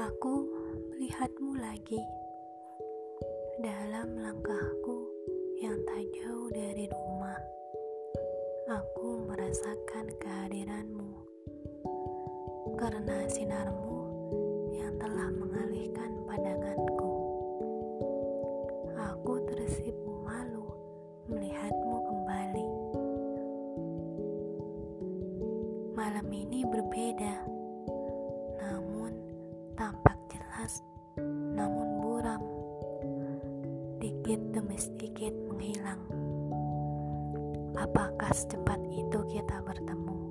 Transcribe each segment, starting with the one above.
Aku melihatmu lagi dalam langkahku yang tak jauh dari rumah. Aku merasakan kehadiranmu karena sinarmu yang telah mengalihkan pandanganku. Aku tersipu malu melihatmu kembali. Malam ini berbeda dikit demi sedikit menghilang. Apakah secepat itu kita bertemu?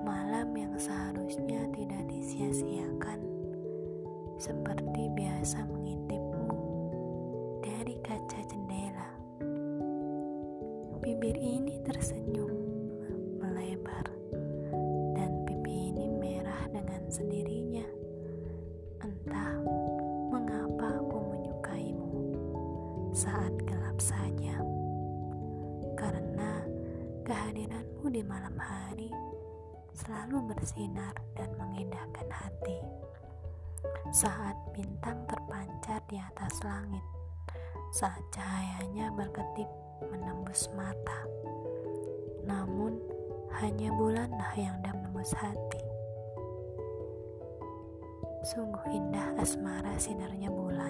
Malam yang seharusnya tidak disia-siakan, seperti biasa mengintipmu dari kaca jendela. Bibir ini tersenyum melebar, dan pipi ini merah dengan sendirinya. Saat gelap saja karena kehadiranmu di malam hari selalu bersinar dan mengindahkan hati. Saat bintang terpancar di atas langit, saat cahayanya berkedip menembus mata, namun hanya bulanlah yang dapat menembus hati. Sungguh indah asmara sinarnya bulan.